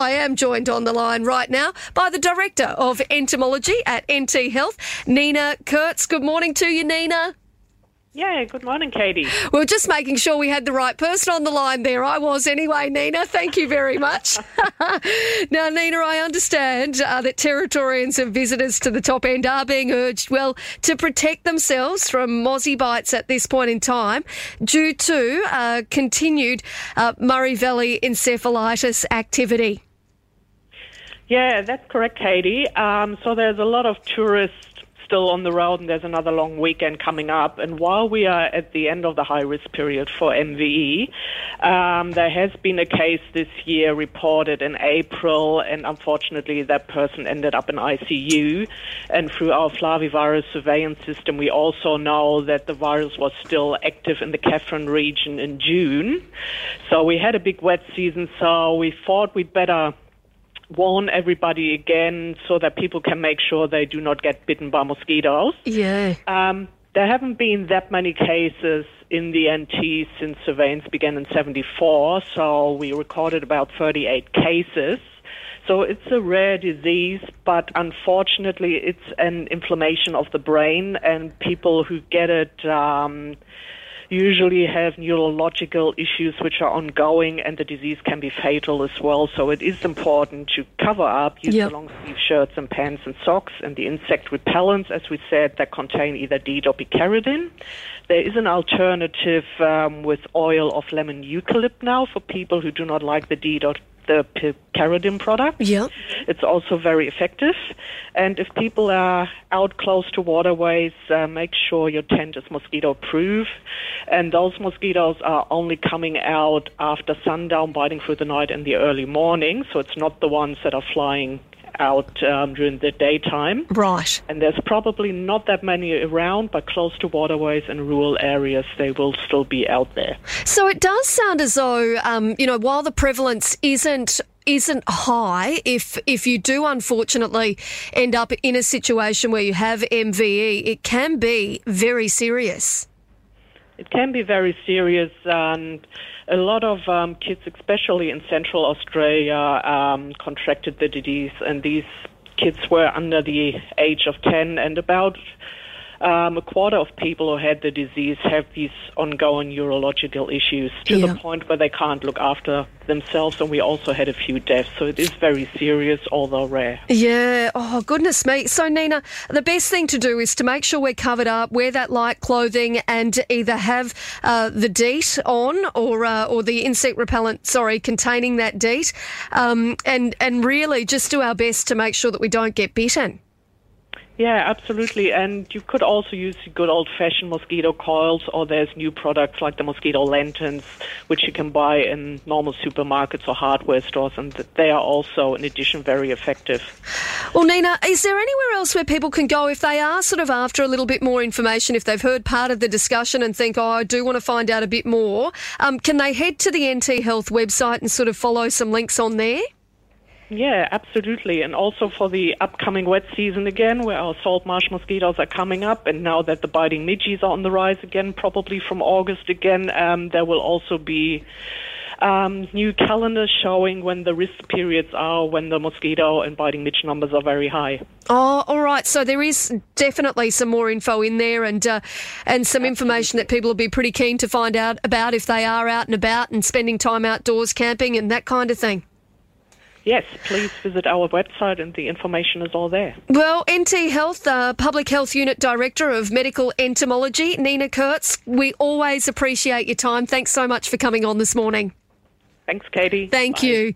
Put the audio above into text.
I am joined on the line right now by the Director of Entomology at NT Health, Nina Kurucz. Good morning to you, Nina. Yeah, good morning, Katie. We are just making sure we had the right person on the line there. I was anyway, Nina. Thank you very much. now, Nina, I understand uh, that Territorians and visitors to the top end are being urged, well, to protect themselves from mozzie bites at this point in time due to uh, continued uh, Murray Valley encephalitis activity. Yeah, that's correct, Katie. Um, so there's a lot of tourists still on the road, and there's another long weekend coming up. And while we are at the end of the high risk period for MVE, um, there has been a case this year reported in April, and unfortunately, that person ended up in ICU. And through our flavivirus surveillance system, we also know that the virus was still active in the Katherine region in June. So we had a big wet season, so we thought we'd better warn everybody again so that people can make sure they do not get bitten by mosquitoes. Yeah. Um, there haven't been that many cases in the NT since surveillance began in 74, so we recorded about 38 cases. So it's a rare disease, but unfortunately, it's an inflammation of the brain, and people who get it um, usually have neurological issues which are ongoing, and the disease can be fatal as well. So it is important to cover up, use yep. long sleeve shirts and pants and socks, and the insect repellents, as we said, that contain either DEET or picaridin. There is an alternative um, with oil of lemon eucalypt now for people who do not like the DEET or the picaridin product. Yeah. It's also very effective. And if people are out close to waterways, uh, make sure your tent is mosquito proof. And those mosquitoes are only coming out after sundown, biting through the night and the early morning. So it's not the ones that are flying out um, during the daytime. Right. And there's probably not that many around, but close to waterways and rural areas, they will still be out there. So it does sound as though, um, you know, while the prevalence isn't isn't high if if you do unfortunately end up in a situation where you have MVE it can be very serious it can be very serious and a lot of um, kids, especially in Central Australia, um, contracted the disease, and these kids were under the age of 10, and about um, a quarter of people who had the disease have these ongoing neurological issues to yeah. the point where they can't look after themselves, and we also had a few deaths. So it is very serious, although rare. Yeah. Oh, goodness me. So, Nina, the best thing to do is to make sure we're covered up, wear that light clothing, and either have uh, the DEET on or uh, or the insect repellent, sorry, containing that DEET, um, and and really just do our best to make sure that we don't get bitten. Yeah, absolutely. And you could also use good old fashioned mosquito coils, or there's new products like the mosquito lanterns, which you can buy in normal supermarkets or hardware stores, and they are also, in addition, very effective. Well, Nina, is there anywhere else where people can go if they are sort of after a little bit more information, if they've heard part of the discussion and think, oh, I do want to find out a bit more? Um, can they head to the NT Health website and sort of follow some links on there? Yeah, absolutely. And also for the upcoming wet season again, where our salt marsh mosquitoes are coming up, and now that the biting midges are on the rise again, probably from August again, um, there will also be um, new calendars showing when the risk periods are when the mosquito and biting midge numbers are very high. Oh, all right. So there is definitely some more info in there, and uh, and some Absolutely. information that people will be pretty keen to find out about if they are out and about and spending time outdoors camping and that kind of thing. Yes, please visit our website and the information is all there. Well, NT Health, uh, Public Health Unit Director of Medical Entomology, Nina Kurucz, we always appreciate your time. Thanks so much for coming on this morning. Thanks, Katie. Thank Bye. you.